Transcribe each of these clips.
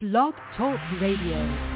Blog Talk Radio.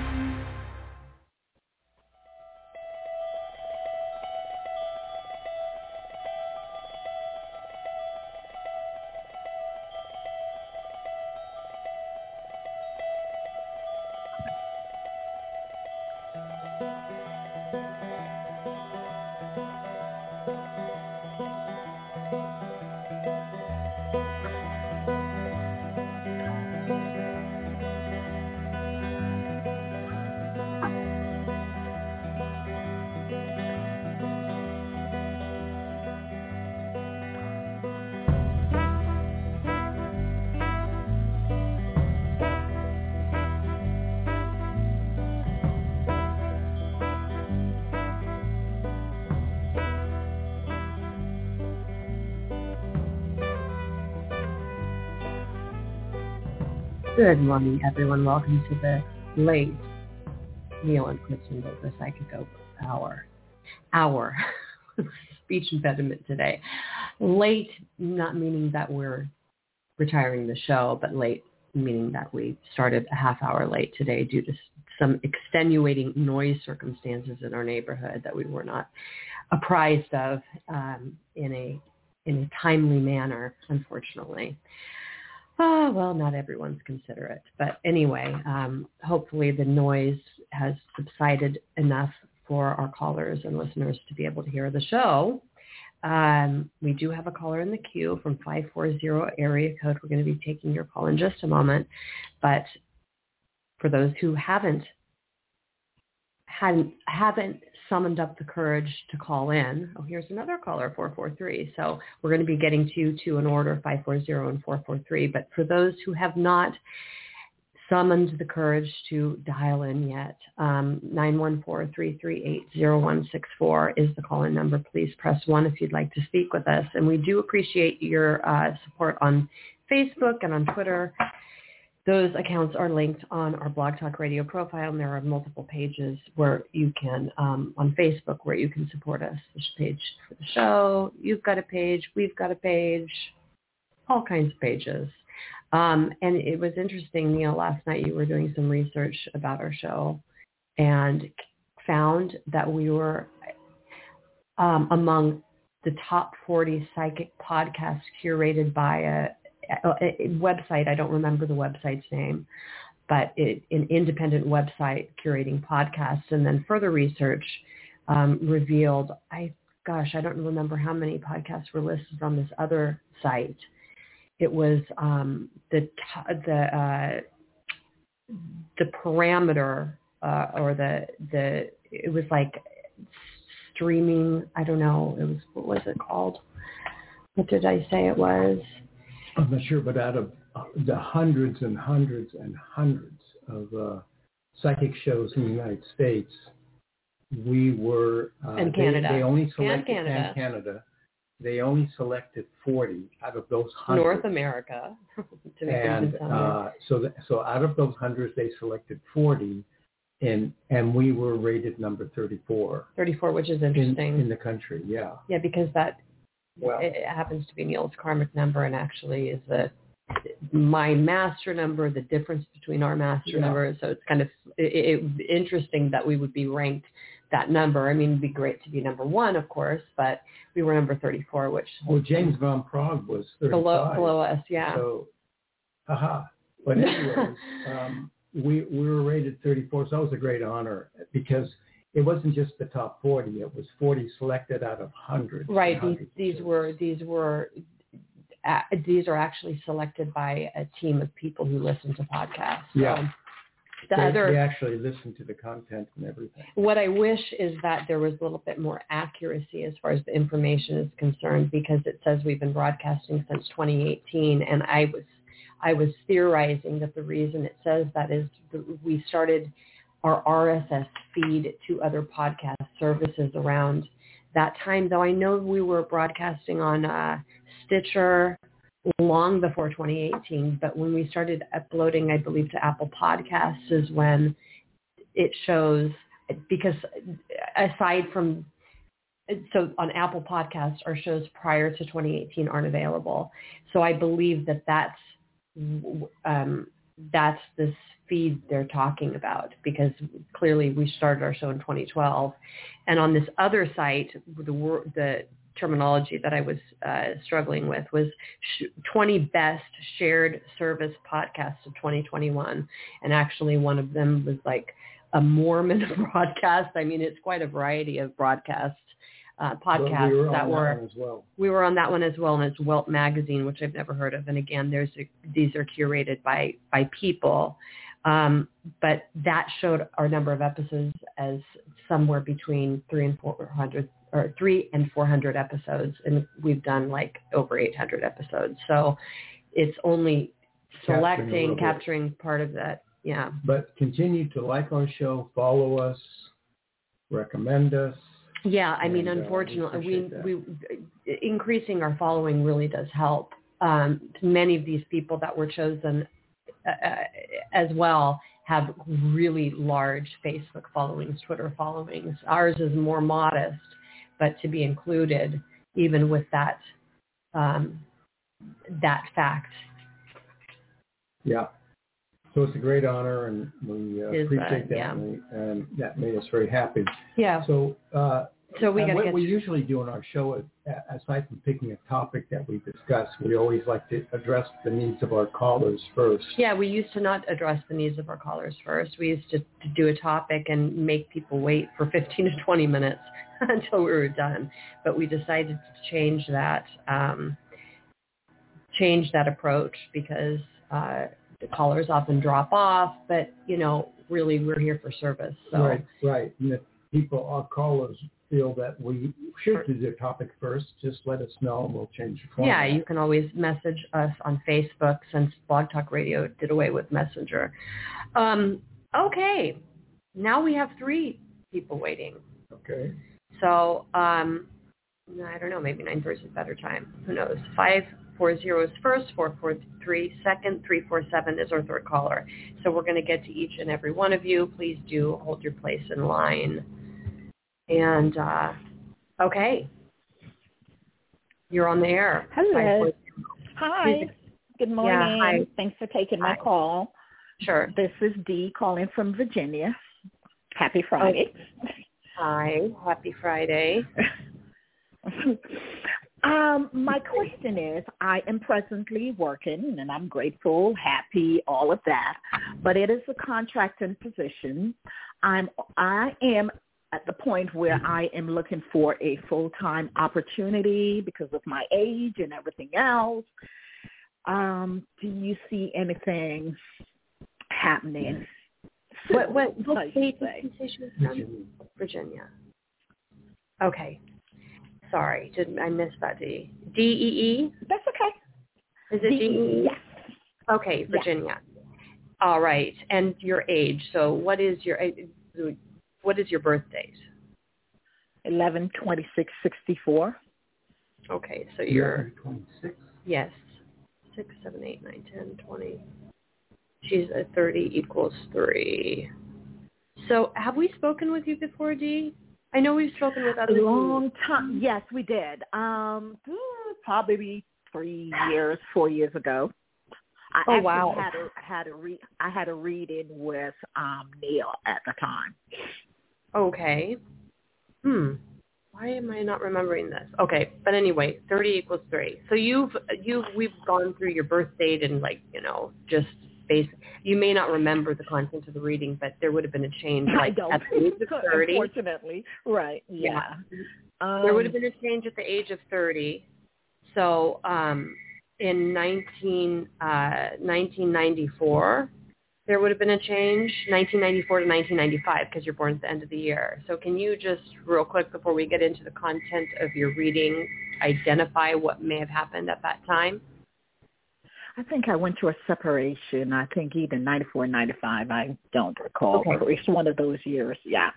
Good morning, everyone. Welcome to the late Neil and Kristin Baker Psychic Hour. Hour. Speech impediment today. Late, not meaning that we're retiring the show, but late meaning that we started a half hour late today due to some extenuating noise circumstances in our neighborhood that we were not apprised of um, in a in a timely manner, unfortunately. Oh, well, not everyone's considerate. But anyway, um, hopefully the noise has subsided enough for our callers and listeners to be able to hear the show. Um, we do have a caller in the queue from 540 area code. We're going to be taking your call in just a moment. But for those who haven't hadn't haven't summoned up the courage to call in. Oh, here's another caller, 443. So we're going to be getting to two in order, 540 and 443. But for those who have not summoned the courage to dial in yet, um, 914-338-0164 is the call-in number. Please press 1 if you'd like to speak with us. And we do appreciate your uh, support on Facebook and on Twitter those accounts are linked on our Blog Talk Radio profile, and there are multiple pages where you can, um, on Facebook, where you can support us. There's a page for the show. You've got a page. We've got a page. All kinds of pages. Um, and it was interesting, you know, last night you were doing some research about our show and found that we were um, among the top 40 psychic podcasts curated by a, a website. I don't remember the website's name, but it, an independent website curating podcasts. And then further research um, revealed, I gosh, I don't remember how many podcasts were listed on this other site. It was um, the the uh, the parameter uh, or the the it was like streaming. I don't know. It was what was it called? What did I say it was? I'm not sure, but out of uh, the hundreds and hundreds and hundreds of uh, psychic shows in the United States, we were uh, and Canada. They, they only selected and Canada. And Canada. They only selected 40 out of those hundreds. North America. and uh, so, th- so out of those hundreds, they selected 40, and and we were rated number 34. 34, which is interesting in, in the country. Yeah. Yeah, because that well, it, it happens to be Neil's karmic number and actually is the my master number, the difference between our master yeah. number. So it's kind of it, it, interesting that we would be ranked that number. I mean, it'd be great to be number one, of course, but we were number 34, which... Well, James Van Praagh was 35. Below, below us, yeah. So, haha. But anyways, um, we, we were rated 34, so that was a great honor because it wasn't just the top 40. It was 40 selected out of hundreds. Right. Hundreds these, these were these were uh, these are actually selected by a team of people who listen to podcasts. So yeah. The they, other, they actually listen to the content and everything. What I wish is that there was a little bit more accuracy as far as the information is concerned because it says we've been broadcasting since 2018 and I was I was theorizing that the reason it says that is we started our RSS feed to other podcast services around that time, though I know we were broadcasting on uh, Stitcher long before 2018, but when we started uploading, I believe, to Apple Podcasts is when it shows, because aside from, so on Apple Podcasts, our shows prior to 2018 aren't available. So I believe that that's um, that's this feed they're talking about because clearly we started our show in 2012 and on this other site the the terminology that I was uh, struggling with was sh- 20 best shared service podcasts of 2021 and actually one of them was like a Mormon broadcast I mean it's quite a variety of broadcasts uh, podcasts we were that were that well. we were on that one as well, and it's Welt Magazine, which I've never heard of. And again, there's a, these are curated by by people, um, but that showed our number of episodes as somewhere between three and four hundred, or three and four hundred episodes, and we've done like over eight hundred episodes. So it's only selecting, bit. capturing part of that. Yeah. But continue to like our show, follow us, recommend us. Yeah, I mean, And, uh, we unfortunately, we, we increasing our following really does help. Um, many of these people that were chosen uh, uh, as well have really large Facebook followings, Twitter followings. Ours is more modest, but to be included, even with that um, that fact, Yeah. So it's a great honor, and we uh, uh, appreciate that, yeah. and, and that made us very happy. yeah. So, uh, So we got to what get we usually do in our show, is, a- aside from picking a topic that we discuss, we always like to address the needs of our callers first. Yeah, we used to not address the needs of our callers first. We used to, to do a topic and make people wait for 15 to 20 minutes until we were done. But we decided to change that, um, change that approach because uh, the callers often drop off. But you know, really, we're here for service. So Right, right. People, our callers, feel that we should do their topic first, just let us know, and we'll change the format. Yeah, you can always message us on Facebook since Blog Talk Radio did away with Messenger. Um, okay, now we have three people waiting. Okay. So um, I don't know, maybe 9.30 is a better time. Who knows? 540 is first, 443 second, 347 is our third caller. So we're going to get to each and every one of you. Please do hold your place in line. And uh, okay, you're on the air. Hello. 540 Hi. Good morning. Yeah, hi. Thanks for taking my Hi. call. Sure. This is Dee calling from Virginia. Happy Friday. Hi. Happy Friday. um, my question is, I am presently working, and I'm grateful, happy, all of that. But it is a contracting position. I'm I am at the point where I am looking for a full time opportunity because of my age and everything else. Um, do you see anything happening? What what what state did say? you say she was from? Virginia. Virginia. Okay. Sorry, did I miss that D? D E E? That's okay. Is it D E E? Yes. Okay, Virginia. All right. And your age. So what is your what is your birth date? Eleven twenty six sixty four. Okay, so you're 26. yes. Six, seven, eight, nine, ten, twenty. She's a thirty equals three. So have we spoken with you before, Dee? I know we've spoken with others. A other long time. Yes, we did. Um, probably three years, four years ago. I Oh, actually wow. had a had a re- I had a reading with um Neil at the time. Okay. Hmm. Why am I not remembering this? Okay, but anyway, thirty equals three. So you've you've we've gone through your birth date and like you know just basic. You may not remember the content of the reading, but there would have been a change like at the age of thirty. Unfortunately, right? Yeah. Um, there would have been a change at the age of thirty. So um, in 19, uh, 1994, there would have been a change, 1994 to 1995, because you're born at the end of the year. So can you just, real quick, before we get into the content of your reading, identify what may have happened at that time? I think I went to a separation. I think either ninety four, ninety five. I don't recall. Okay. It's one of those years. Yeah.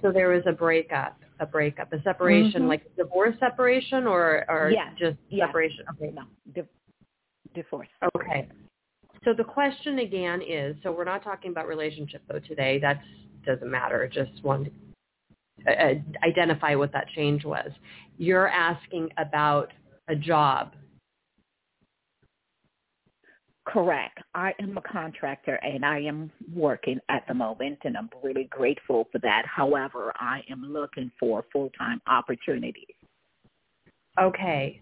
So there was a breakup, a breakup, a separation, Mhm. like divorce separation, or or Yes, just yes. separation? Okay, No. Di- divorce. Okay. So the question again is, so we're not talking about relationship though today. That doesn't matter. Just want to uh, identify what that change was. You're asking about a job. Correct. I am a contractor and I am working at the moment and I'm really grateful for that. However, I am looking for full-time opportunities. Okay.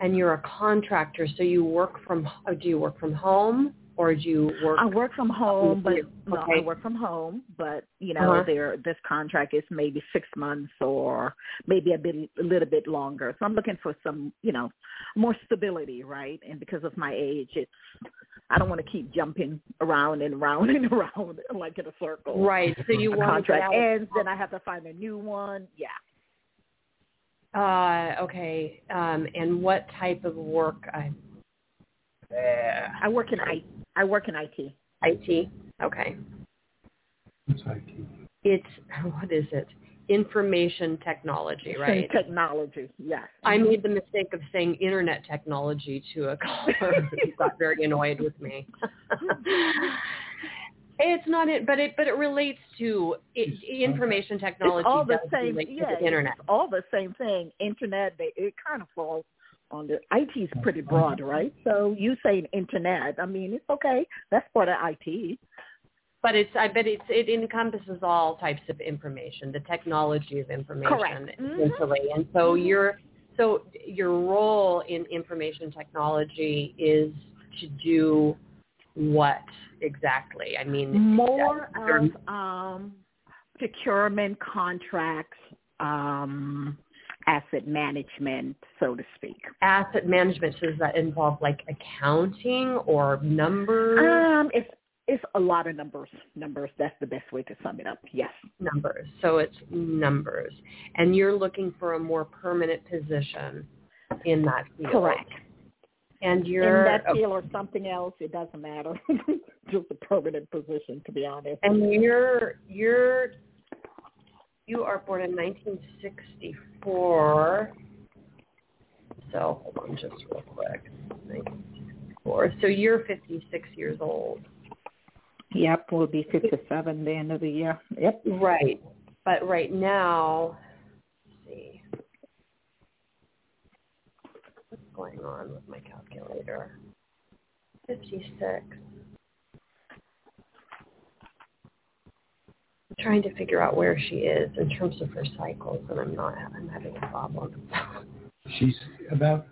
And you're a contractor, so you work from, oh, do you work from home? or do you work? I work from home, but no, I work from home. But you know, uh-huh. there this contract is maybe six months or maybe a bit a little bit longer. So I'm looking for some, you know, more stability, right? And because of my age, it's I don't want to keep jumping around and around and around like in a circle. Right. So you a want contract ends, then I have to find a new one. Yeah. Uh, okay. Um, and what type of work? I, uh, I work in I I work in IT. IT. Okay. What's IT? It's what is it? Information technology, right? Technology, yes. I made the mistake of saying internet technology to a caller who got very annoyed with me. It's not it, but it but it relates to it, information technology. It's all the same, yeah, the internet. all the same thing. Internet, they, it kind of falls on the IT is pretty broad, right? So you saying internet, I mean, it's okay. That's part of IT. But it's, I bet it's, it encompasses all types of information, the technology of information, Correct. essentially. Mm-hmm. And so mm-hmm. your, so your role in information technology is to do what exactly? I mean, more of um, procurement contracts, um, asset management, so to speak. Asset management, so does that involve like accounting or numbers? Um, it's it's a lot of numbers. Numbers. That's the best way to sum it up. Yes. Numbers. So it's numbers, and you're looking for a more permanent position in that field. Correct. And you're in that field oh. or something else. It doesn't matter. Just a permanent position, to be honest. And you're you're you are born in 1964. So hold on just real quick. 1964. So you're 56 years old. Yep, we'll be 57 the end of the year. Yep. Right. But right now, let's see. What's going on with my calculator? 56. trying to figure out where she is in terms of her cycles, and I'm not. I'm having a problem. she's about.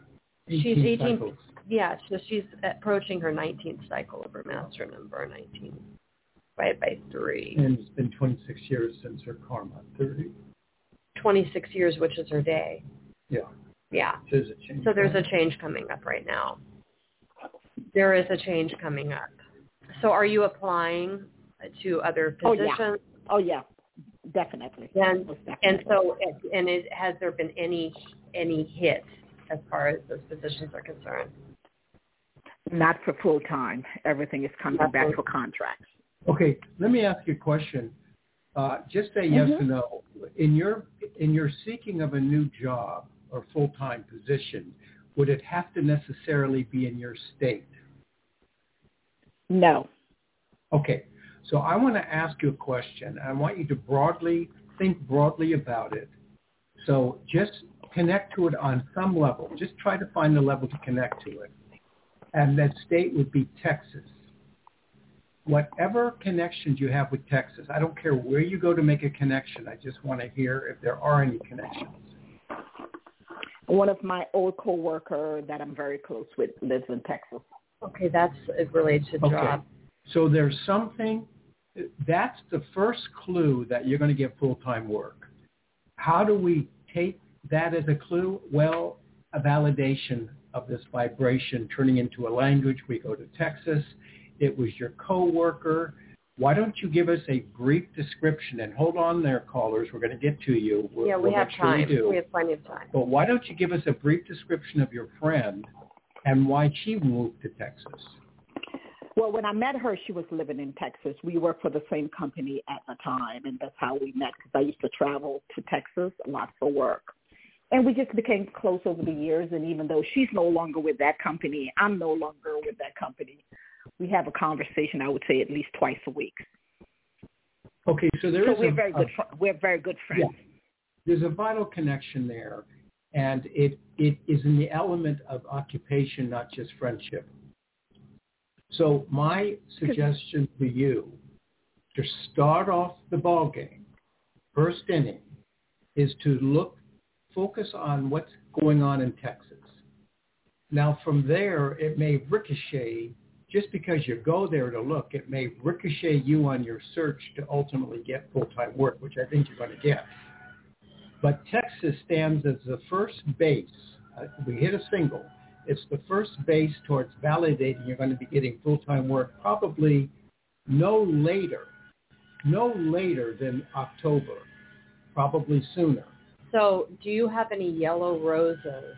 18 she's 18. Cycles. Yeah, so she's approaching her 19th cycle of her master number, 19, right by three. And it's been 26 years since her karma, 30. 26 years, which is her day. Yeah. Yeah. So there's a change. So there's a change coming up right now. There is a change coming up. So are you applying to other positions? Oh, yeah. Oh yeah, definitely. And definitely. and so and it, has there been any any hits as far as those positions are concerned? Not for full time. Everything is coming Not back for contracts. Okay, let me ask you a question. Uh, just say yes mm-hmm. or no. In your in your seeking of a new job or full time position, would it have to necessarily be in your state? No. Okay. So I want to ask you a question. I want you to broadly think broadly about it. So just connect to it on some level. Just try to find the level to connect to it. And that state would be Texas. Whatever connections you have with Texas, I don't care where you go to make a connection. I just want to hear if there are any connections. One of my old coworker that I'm very close with lives in Texas. Okay, that's related to okay. job. So there's something that's the first clue that you're going to get full-time work. How do we take that as a clue? Well, a validation of this vibration turning into a language. We go to Texas. It was your coworker. Why don't you give us a brief description? And hold on there, callers. We're going to get to you. We'll, yeah, we we'll have sure time. We, we have plenty of time. But why don't you give us a brief description of your friend and why she moved to Texas? Well, when I met her, she was living in Texas. We worked for the same company at the time, and that's how we met because I used to travel to Texas a lot for work. And we just became close over the years. And even though she's no longer with that company, I'm no longer with that company. We have a conversation, I would say, at least twice a week. Okay, so there so is we're a, very good. A, we're very good friends. Yeah. There's a vital connection there, and it it is in the element of occupation, not just friendship. So my suggestion to you to start off the ball game, first inning, is to look, focus on what's going on in Texas. Now from there, it may ricochet, just because you go there to look, it may ricochet you on your search to ultimately get full-time work, which I think you're going to get. But Texas stands as the first base. Uh, we hit a single. It's the first base towards validating you're going to be getting full-time work probably no later, no later than October, probably sooner. So do you have any yellow roses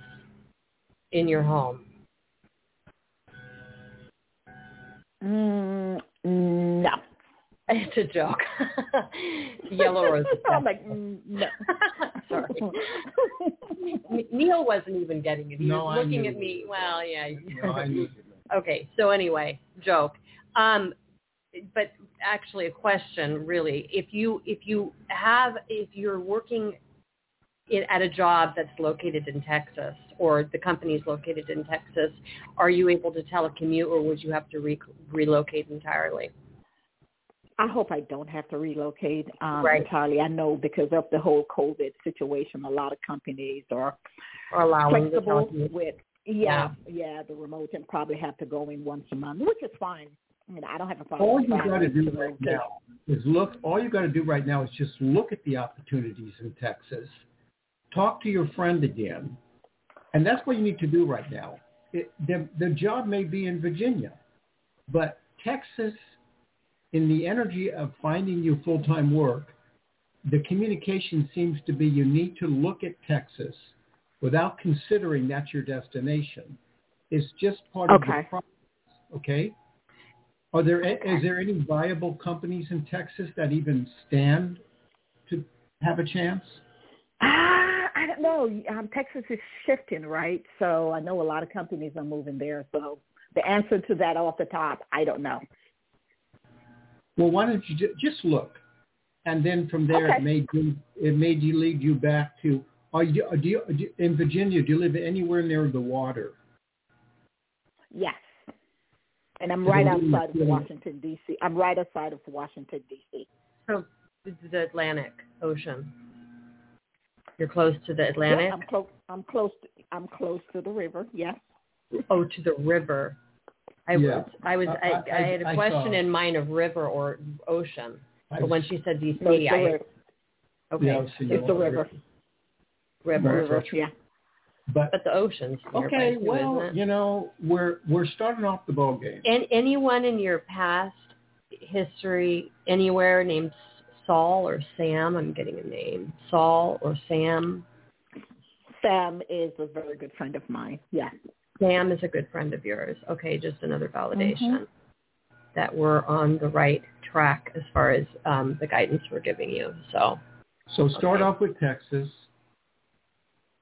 in your home? Mm, no. It's a joke. yellow roses. I'm like, mm, no. Sorry. Neil wasn't even getting it. He No, was I looking knew. at me. Well, yeah. No, I knew. okay. So anyway, joke. Um, but actually, a question really. If you if you have if you're working in, at a job that's located in Texas or the company is located in Texas, are you able to telecommute or would you have to re- relocate entirely? I hope I don't have to relocate um, Right. entirely. I know because of the whole COVID situation, a lot of companies are Or allowing the flexible telecommute? with yeah, yeah, the remote and probably have to go in once a month, which is fine. I mean, I don't have a problem. All you got to do right now is look. All you got to do right now is just look at the opportunities in Texas. Talk to your friend again, and that's what you need to do right now. It, the the job may be in Virginia, but Texas, in the energy of finding you full time work, the communication seems to be you need to look at Texas without considering that's your destination. It's just part of the Okay. process. Okay. Are there is there any viable companies in Texas that even stand to have a chance? Ah, I don't know. Um, Texas is shifting, right? So I know a lot of companies are moving there. So the answer to that off the top, I don't know. Well, why don't you ju- just look, and then from there Okay. it may do, it may lead you back to. Are you, do you, do you in Virginia? Do you live anywhere near the water? Yes. And I'm So right outside of Washington D.C. I'm right outside of Washington D.C. So the Atlantic Ocean. You're close to the Atlantic. Yeah, I'm close. I'm close. To, I'm close to the river. Yes. Oh, to the river. I Yeah. was I was I, I- I, had a I question saw- in mind of river or ocean. I- But when she said DC, No, I river. okay. Yeah, so It's the know, river. river. River. Yeah. But But the ocean's okay, too, well, isn't it? you know, we're we're starting off the ball game. And anyone in your past history anywhere named Saul or Sam? I'm getting a name. Saul or Sam. Sam is a very good friend of mine. Yeah. Sam is a good friend of yours. Okay, just another validation Mhm. that we're on the right track as far as um, the guidance we're giving you. So So start Okay. off with Texas,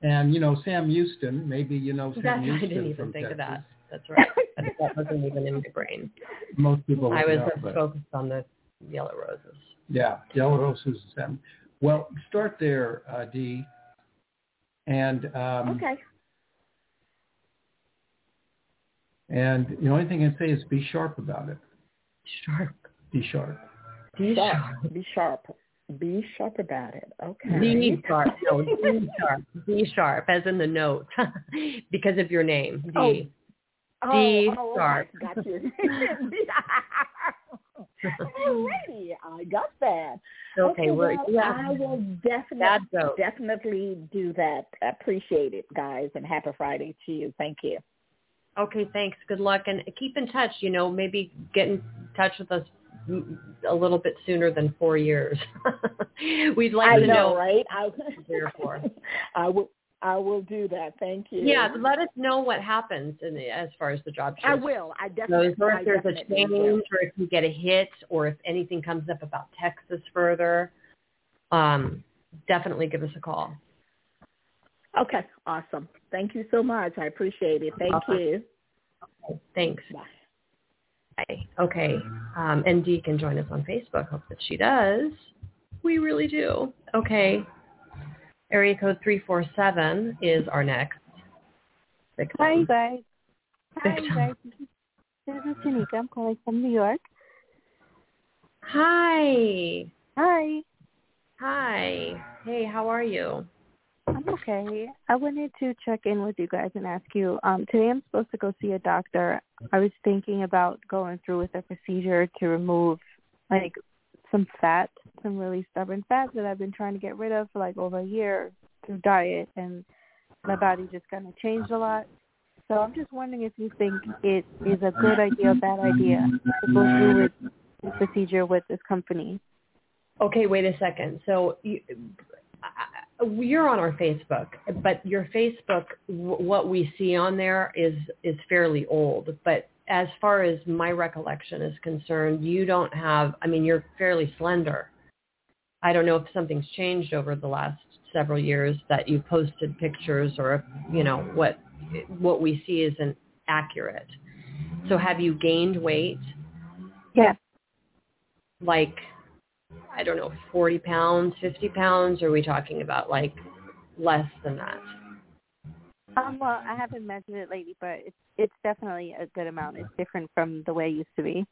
and you know Sam Houston. Maybe you know Sam That's, I Houston didn't even from think of Texas. that. That's right. That, that wasn't even in my brain. Most people. I was know, just but- focused on the yellow roses. Yeah, Yellow Roses and Sam. Well, start there, uh, Dee. And um, Okay. and the only thing I can say is be sharp about it. Sharp. Be sharp. D Sharp. sharp. Be sharp. Be sharp about it. Okay. D sharp. No, D sharp. D sharp, as in the note, because of your name. D. Oh, D oh, oh, sharp. Got you. Alrighty, I got that. Okay, we're, well, yeah, I will definitely definitely do that. Appreciate it, guys, and happy Friday to you. Thank you. Okay, thanks. Good luck, and keep in touch. You know, maybe get in touch with us a little bit sooner than four years. We'd like I to know, know right? I, three or four. I will. I will do that. Thank you. Yeah, let us know what happens in the, as far as the job I will. I definitely. or if there's a change, will. or if you get a hit, or if anything comes up about Texas further. Um, definitely give us a call. Okay, awesome. Thank you so much. I appreciate it. Thank Awesome. you. Thanks. Bye. Bye. Okay. Um, and Dee can join us on Facebook. Hope that she does. We really do. Okay. Area code 347 is our next. Hi guys. Hi Victim. guys. This is Tanika. I'm calling from New York. Hi. Hi. Hi. Hey, how are you? I'm okay. I wanted to check in with you guys and ask you. Um, today I'm supposed to go see a doctor. I was thinking about going through with a procedure to remove like some fat, some really stubborn fat that I've been trying to get rid of for like over a year through diet, and my body just kind of changed a lot. So I'm just wondering if you think it is a good idea or bad idea to go through with the procedure with this company. Okay, wait a second. So you, you're on our Facebook, but your Facebook, what we see on there is is fairly old. But as far as my recollection is concerned, you don't have. I mean, you're fairly slender. I don't know if something's changed over the last several years that you posted pictures, or if, you know what what we see isn't accurate. So have you gained weight? Yes. Like, I don't know, 40 pounds, 50 pounds? Or are we talking about like less than that? Um, well, I haven't measured it lately, but it's it's definitely a good amount. It's different from the way it used to be.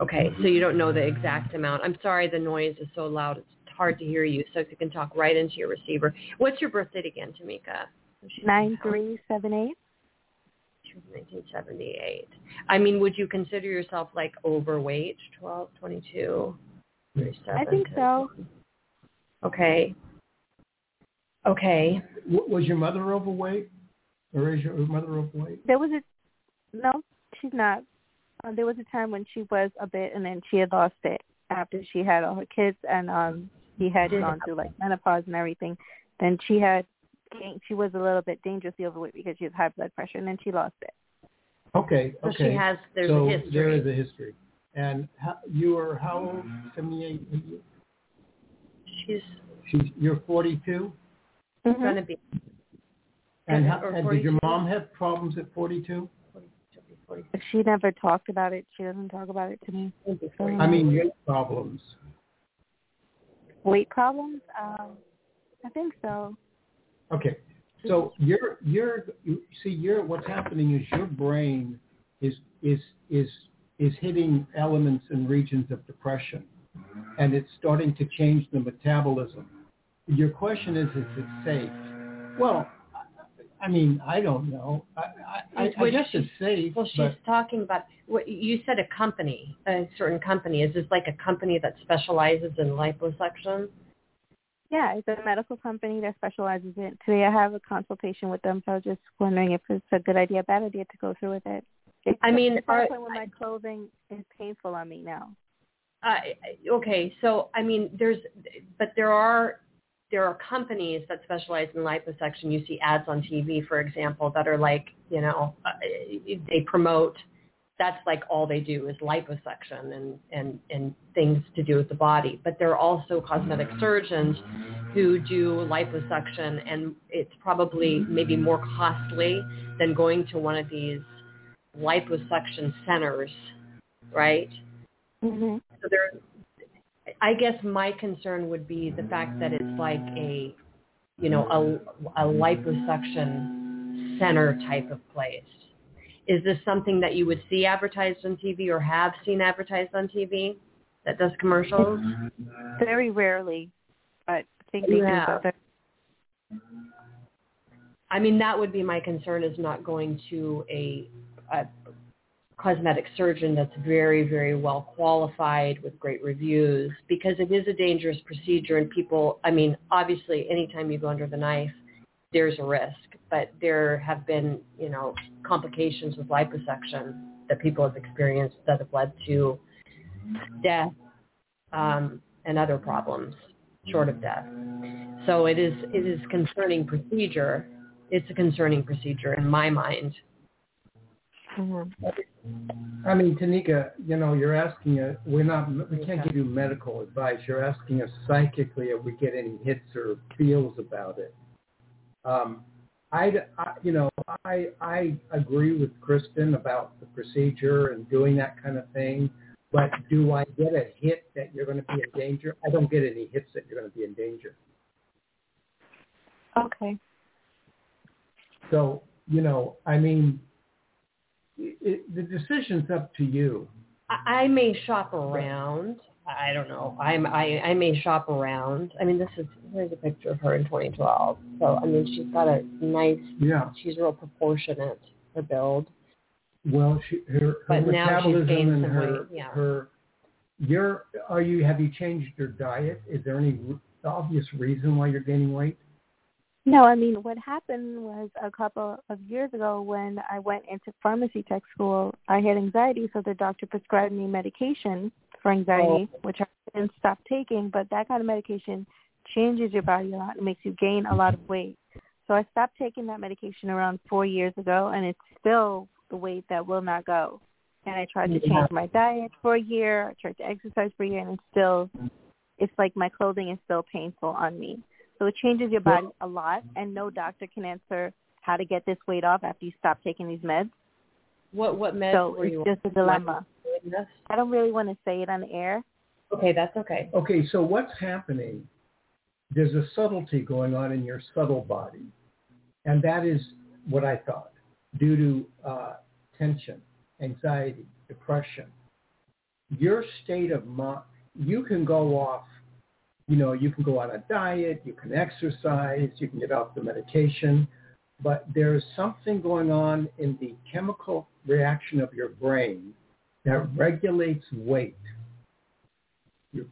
Okay, mm-hmm. so you don't know the exact amount. I'm sorry the noise is so loud. It's hard to hear you. So if you can talk right into your receiver. What's your birth date again, Tamika? Nine three seven eight. 1978. I mean, would you consider yourself like overweight? 12, 22, 37? I think so. Okay. Okay. W- was your mother overweight, or is your mother overweight? There was a no, she's not. Uh, there was a time when she was a bit, and then she had lost it after she had all her kids, and um, she had gone through like menopause and everything. Then she had. She was a little bit dangerously overweight because she has high blood pressure, and then she lost it. Okay, So okay. she has, there's so a history. there is a history. And how, you are how old? Seventy-eight. She's She's you're forty-two. Mhm. going to be And, how, and did your mom have problems at forty-two? 40, She never talked about it. She doesn't talk about it to me. So- I mean, weight problems. Weight problems? Um, I think so. Okay, so you're you're you see you're what's happening is your brain is is is is hitting elements and regions of depression, and it's starting to change the metabolism. Your question is, is it safe? Well, I mean, I don't know. I I, I, I guess it's safe, Well, she's but talking about what you said. A company, a certain company. Is this like a company that specializes in liposuction? Yeah, it's a medical company that specializes in. Today I have a consultation with them, so I was just wondering if it's a good idea, bad idea to go through with it. It's, I mean, it's to are- point where my clothing is painful on me now. Uh, okay, so I mean, there's, but there are there are companies that specialize in liposuction. You see ads on TV, for example, that are like, you know, uh, they promote. That's like all they do is liposuction and and and things to do with the body. But there are also cosmetic surgeons who do liposuction, and it's probably maybe more costly than going to one of these liposuction centers, right? hmm So there, I guess my concern would be the fact that it's like a, you know, a, a liposuction center type of place. Is this something that you would see advertised on TV or have seen advertised on TV that does commercials? Very rarely, but I think they Yeah. do. But I mean, that would be my concern is not going to a, a cosmetic surgeon that's very, very well qualified with great reviews because it is a dangerous procedure and people, I mean, obviously anytime you go under the knife, there's a risk, but there have been, you know, complications with liposuction that people have experienced that have led to death um, and other problems short of death. So it is, it is concerning procedure. It's a concerning procedure in my mind. Mhm. I mean, Tanika, you know, you're asking us. We're not. We can't give you medical advice. You're asking us psychically if we get any hits or feels about it. Um, I, I, you know, I I agree with Kristin about the procedure and doing that kind of thing. But do I get a hit that you're going to be in danger? I don't get any hits that you're going to be in danger. Okay. So, you know, I mean, it, the decision's up to you. I, I may shop around. I don't know. I'm I I may shop around. I mean, this is here's a picture of her in 2012. So I mean, she's got a nice. Yeah. She's real proportionate. Her build. Well, she, her, her But metabolism and her yeah. her your are you have you changed your diet? Is there any obvious reason why you're gaining weight? No, I mean what happened was a couple of years ago when I went into pharmacy tech school, I had anxiety, so the doctor prescribed me medication for anxiety, oh. which I didn't stop taking. But that kind of medication changes your body a lot and makes you gain a lot of weight. So I stopped taking that medication around four years ago, and it's still the weight that will not go. And I tried to change my diet for a year. I tried to exercise for a year, and it's still, it's like my clothing is still painful on me. So it changes your body a lot, and no doctor can answer how to get this weight off after you stop taking these meds. What what meds so were it's you just a dilemma. I don't really want to say it on the air. Okay, that's okay. Okay, so what's happening? There's a subtlety going on in your subtle body, and that is what I thought due to uh, tension, anxiety, depression. Your state of mind, you can go off, you know, you can go on a diet, you can exercise, you can get off the medication, but there's something going on in the chemical reaction of your brain that regulates weight.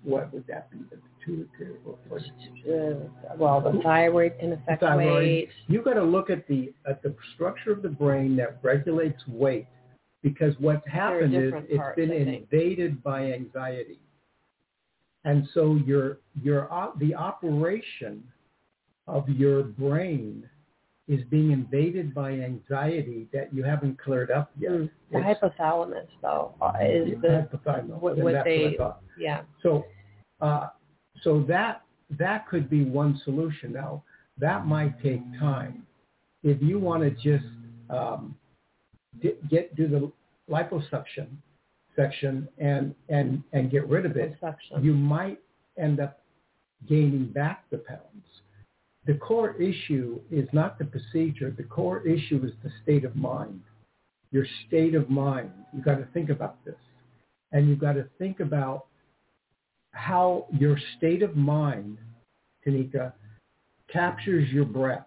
What would that be? The pituitary or? Uh, well, the thyroid can affect Thyroid. weight. You got to look at the at the structure of the brain that regulates weight, because what's happened is it's been invaded by anxiety, and so your your the operation of your brain is being invaded by anxiety that you haven't cleared up yet. Mm. The It's- hypothalamus, though, uh, is the hypothalamus, what- what they- thought. yeah. So, uh, so that that could be one solution. Now, that might take time. If you want to just um, get do the liposuction section and and and get rid of it, you might end up gaining back the pounds. The core issue is not the procedure. The core issue is the state of mind. Your state of mind. You've got to think about this. And you've got to think about how your state of mind, Tanika, captures your breath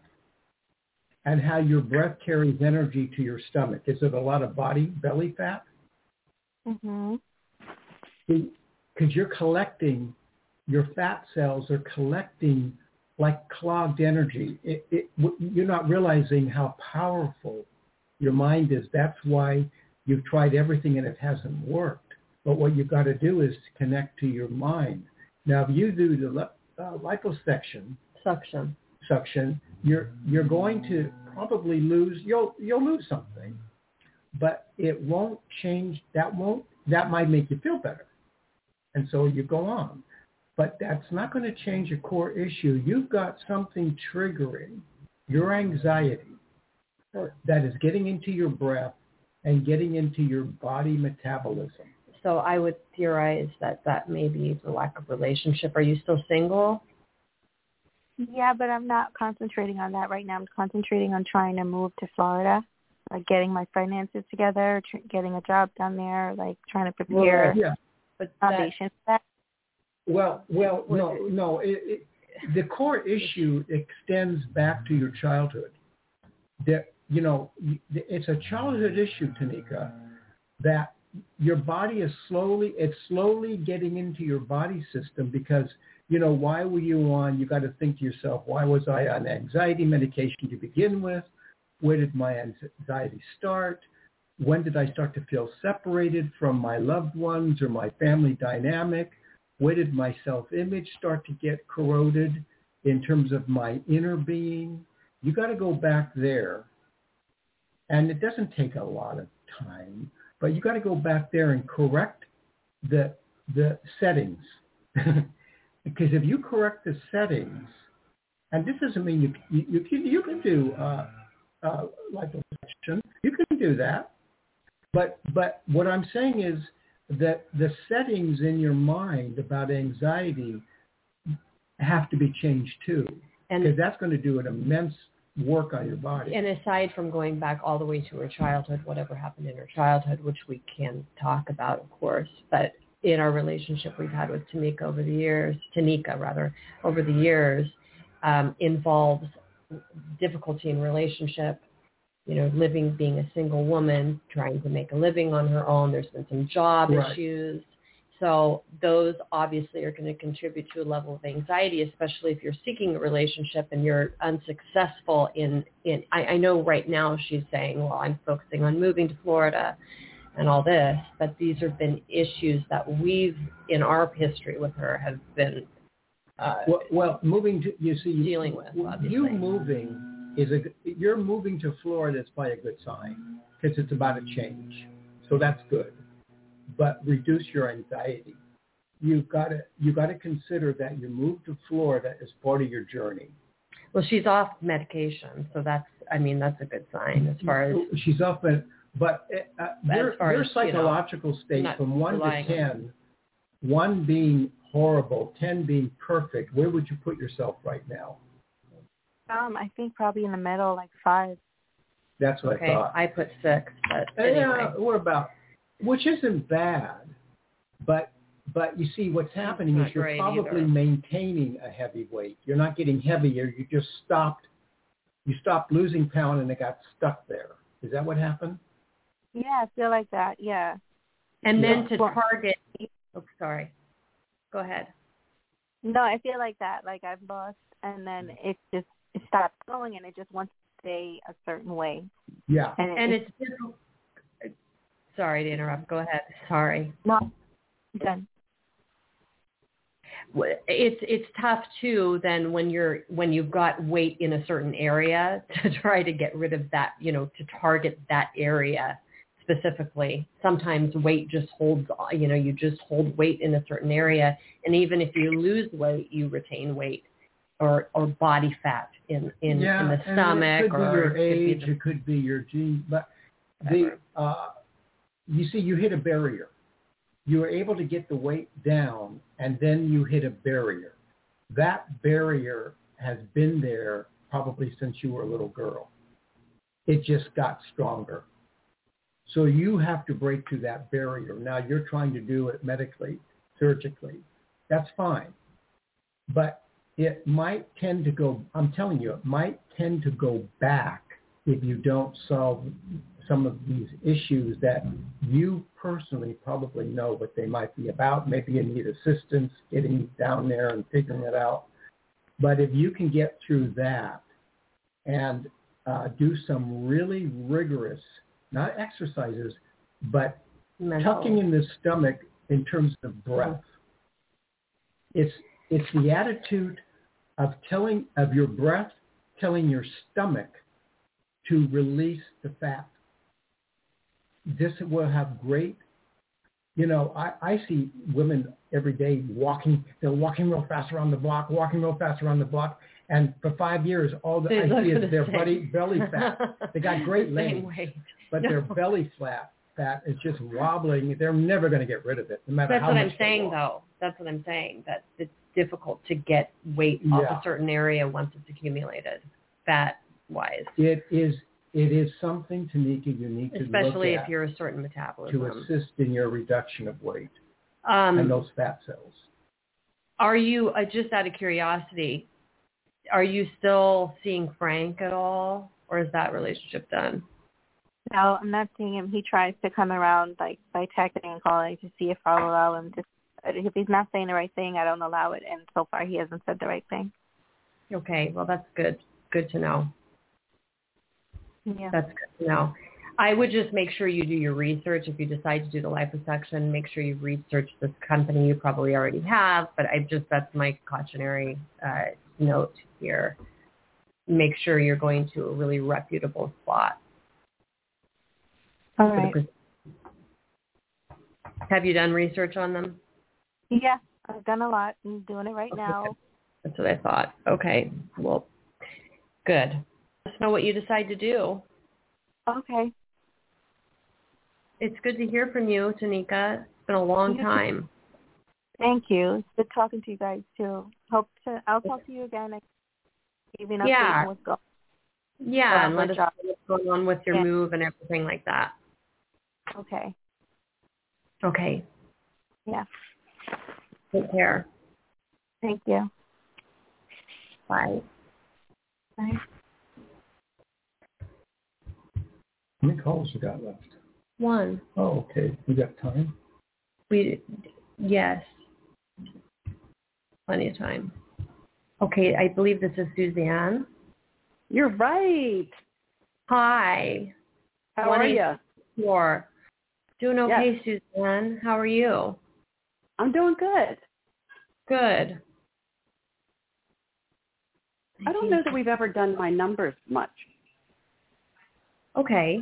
and how your breath carries energy to your stomach. Is it a lot of body, belly fat? Mhm. because you're collecting, your fat cells are collecting like clogged energy. It, it, you're not realizing how powerful your mind is. That's why you've tried everything and it hasn't worked. But what you've got to do is to connect to your mind. Now, if you do the uh, liposuction, Suction. suction, you're you're going to probably lose. You'll you'll lose something, but it won't change. That won't. That might make you feel better, and so you go on. But that's not going to change your core issue. You've got something triggering your anxiety that is getting into your breath and getting into your body metabolism. So I would theorize that that may be the lack of relationship. Are you still single? Yeah, but I'm not concentrating on that right now. I'm concentrating on trying to move to Florida, like getting my finances together, tr- getting a job down there, like trying to prepare uh, yeah. But that, foundation for that. Well, well, no, no. It, it, the core issue extends back to your childhood. That you know, it's a childhood issue, Tanika, that your body is slowly, it's slowly getting into your body system because you know why were you on? You got to think to yourself, why was I on anxiety medication to begin with? Where did my anxiety start? When did I start to feel separated from my loved ones or my family dynamic? Where did my self-image start to get corroded in terms of my inner being? You got to go back there. And it doesn't take a lot of time, but you got to go back there and correct the the settings. because if you correct the settings, and this doesn't mean you you you can, you can do uh, uh, liposuction, you can do that, but but what I'm saying is that the settings in your mind about anxiety have to be changed too, and because that's going to do an immense work on your body. And aside from going back all the way to her childhood, whatever happened in her childhood, which we can talk about, of course, but in our relationship we've had with Tamika over the years, Tanika rather, over the years, um, involves difficulty in relationship, you know, living, being a single woman, trying to make a living on her own. There's been some job Right. issues. So those obviously are going to contribute to a level of anxiety, especially if you're seeking a relationship and you're unsuccessful in, in I, I know right now she's saying, well, I'm focusing on moving to Florida and all this, but these have been issues that we've, in our history with her, have been uh, Well, well, moving to you see Dealing with, you moving is a you're moving to Florida is probably a good sign because it's about a change, so that's good. But reduce your anxiety. You've got to you got to consider that you move to Florida as part of your journey. well, she's off medication, so that's, I mean, that's a good sign as far as she's off, in, but uh, your, your as, you know, psychological state from one to ten, one being horrible, ten being perfect. Where would you put yourself right now? Um, I think probably in the middle, like five. That's what I okay, thought. I put six, but Yeah, we're about, which isn't bad, but but you see what's happening is you're probably either. maintaining a heavy weight. You're not getting heavier. You just stopped. You stopped losing pound and it got stuck there. Is that what happened? Yeah, I feel like that. Yeah. And then Yeah. to Well- target, oh, sorry. Go ahead. No, I feel like that. Like I've lost, and then mm-hmm. it just it stopped going, and it just wants to stay a certain way. Yeah. And, And it's it's difficult. Sorry to interrupt. Go ahead. Sorry. not done. It's it's tough too. Then when you're when you've got weight in a certain area to try to get rid of that, you know, to target that area specifically. Sometimes weight just holds, you know, you just hold weight in a certain area, and even if you lose weight, you retain weight or or body fat in in, yeah, in the stomach it could or be your it could be age, it could be your gene, but the uh, you see, you hit a barrier. You were able to get the weight down, and then you hit a barrier. That barrier has been there probably since you were a little girl. It just got stronger. So you have to break through that barrier. Now you're trying to do it medically, surgically. That's fine. But it might tend to go, I'm telling you, it might tend to go back if you don't solve some of these issues that you personally probably know what they might be about. Maybe you need assistance getting down there and figuring it out. But if you can get through that and uh, do some really rigorous, not exercises, but mental. tucking in the stomach in terms of breath. Mm-hmm. It's it's the attitude of telling of your breath telling your stomach to release the fat. This will have great you know, I, I see women every day walking they're walking real fast around the block, walking real fast around the block and for five years all They I see the is their same. belly fat. They got great legs. But their belly flat fat is just wobbling. They're never going to get rid of it, no matter That's how what much I'm saying, though. That's what I'm saying. That it's difficult to get weight off Yeah. a certain area once it's accumulated, fat wise, It is it is something, Tanika, you need to especially if you're a certain metabolism to assist in your reduction of weight and Um, those fat cells. are you uh, just out of curiosity? Are you still seeing Frank at all, or is that relationship done? No, I'm not seeing him. He tries to come around like by texting and calling to see if I'll allow him to. If he's not saying the right thing, I don't allow it. And so far, he hasn't said the right thing. Okay, well that's good. Good to know. Yeah. That's good to know. I would just make sure you do your research. If you decide to do the liposuction, make sure you research this company. You probably already have, but I just that's my cautionary uh, note here. Make sure you're going to a really reputable spot. All right. Have you done research on them? Yeah, I've done a lot. I'm doing it right Okay, now. That's what I thought. Okay, well, good. Let us know what you decide to do. Okay. It's good to hear from you, Tanika. It's been a long time. Thank you. It's good talking to you guys too. Hope to. I'll talk to you again. next- you Yeah. on what's going. Yeah, and let us know what's going on with your Yeah. move and everything like that. Okay. Okay. Yeah. Take care. Thank you. Bye. Bye. How many calls you got left? One. Oh, okay. We got time? We yes. Plenty of time. Okay, I believe this is Suzanne. You're right. Hi. How One are eight- you? Four. Doing okay, Suzanne. How are you? I'm doing good. Good. I don't know that we've ever done my numbers much. Okay.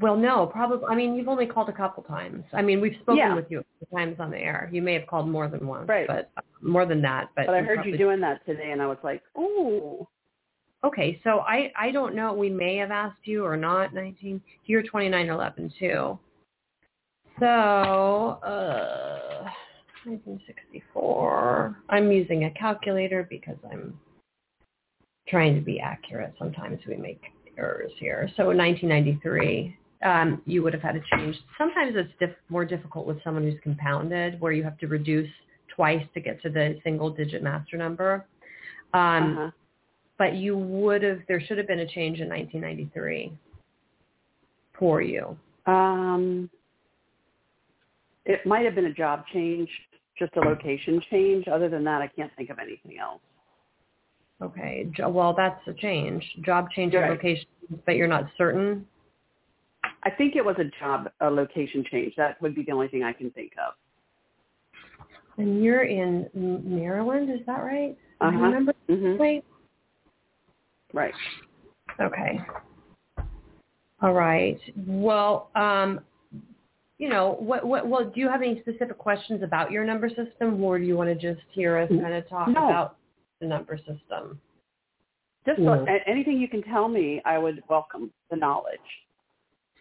Well, no, probably. I mean, you've only called a couple times. I mean, we've spoken Yeah. with you a couple times on the air. You may have called more than once, Right. but uh, more than that. But, But I heard probably- you doing that today, and I was like, "Ooh, Okay, so I I don't know. We may have asked you or not. Nineteen. You're twenty nine eleven too. So uh, nineteen sixty four. I'm using a calculator because I'm trying to be accurate. Sometimes we make errors here. So 1993. Um, you would have had to change. Sometimes it's diff- more difficult with someone who's compounded, where you have to reduce twice to get to the single digit master number. Um, uh-huh. But you would have there should have been a change in 1993 for you Um, it might have been a job change, just a location change. Other than that, I can't think of anything else. okay well that's a change job change Right. location but you're not certain I think it was a job, a location change. That would be the only thing I can think of. and you're in maryland is that right Uh-huh. remember hmm Wait. Right. okay all right well um you know what what well do you have any specific questions about your number system or do you want to just hear us kind of talk No. about the number system Just Yeah. a- anything you can tell me, I would welcome the knowledge.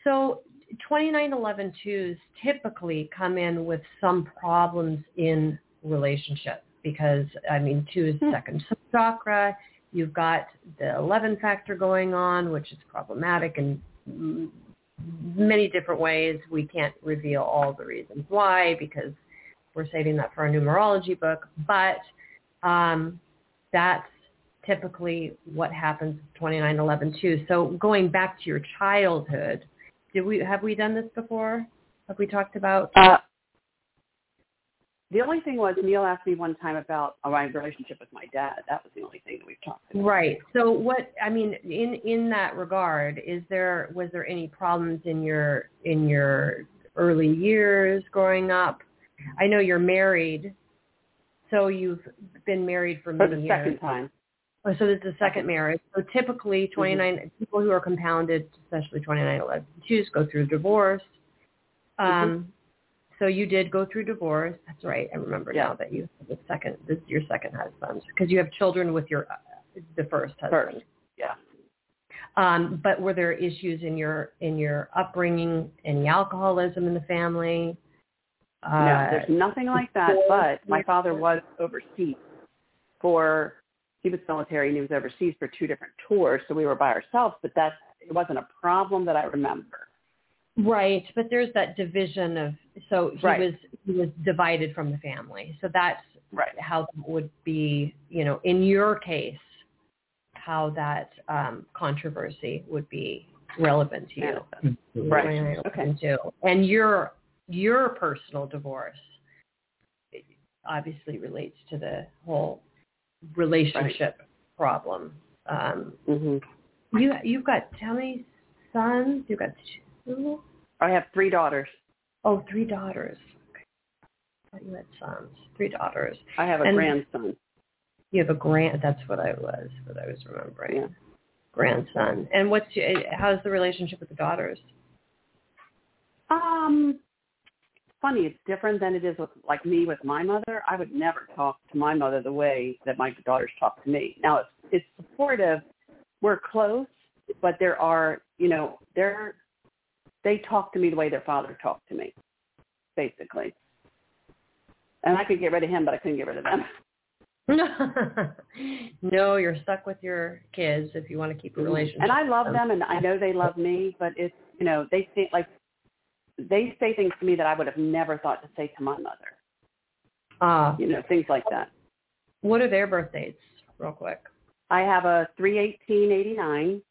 So 2911 twos typically come in with some problems in relationship because, I mean, two is Hmm. second chakra. You've got the 11 factor going on, which is problematic in many different ways. We can't reveal all the reasons why because we're saving that for a numerology book. But um, that's typically what happens with 2911 too. So going back to your childhood, did we have we done this before? Have we talked about? Uh, the only thing was Neil asked me one time about uh, my relationship with my dad. That was the only thing that we've talked about. Right. So what I mean in in that regard, is there was there any problems in your in your early years growing up? I know you're married, so you've been married for For many the years. second time. Oh, so this is the second marriage. So typically 29 people who are compounded, especially 29 11, twos, go through divorce. Um, So you did go through divorce. That's right. I remember Yeah. now that you the second this is your second husband because you have children with your uh, the first husband. First. Yeah. Um, but were there issues in your in your upbringing? Any alcoholism in the family? no, Uh, there's nothing like that. But my father was overseas for he was military and he was overseas for two different tours, so we were by ourselves. But that it wasn't a problem that I remember. Right, but there's that division of so he Right. was he was divided from the family. So that's Right. how that would be, you know, in your case, how that um, controversy would be relevant to you. Right. Okay. Too. And your your personal divorce obviously relates to the whole relationship problem. Um, hmm you you've got how many sons? You've got two. I have three daughters. Oh, three daughters. Okay. I you had sons. Three daughters. I have a And- grandson. You have a grand. That's what I was. What I was remembering. Yeah. Grandson. And what's your, how's the relationship with the daughters? Um, funny. It's different than it is with like me with my mother. I would never talk to my mother the way that my daughters talk to me. Now it's it's supportive. We're close, but there are you know they're they talk to me the way their father talked to me, basically. And I could get rid of him, but I couldn't get rid of them. no, you're stuck with your kids if you want to keep a relationship. And I love them, and I know they love me, but it's you know they say like they say things to me that I would have never thought to say to my mother. Uh, You know, things like that. what are their birth dates, real quick? I have a three eighteen eighty nine,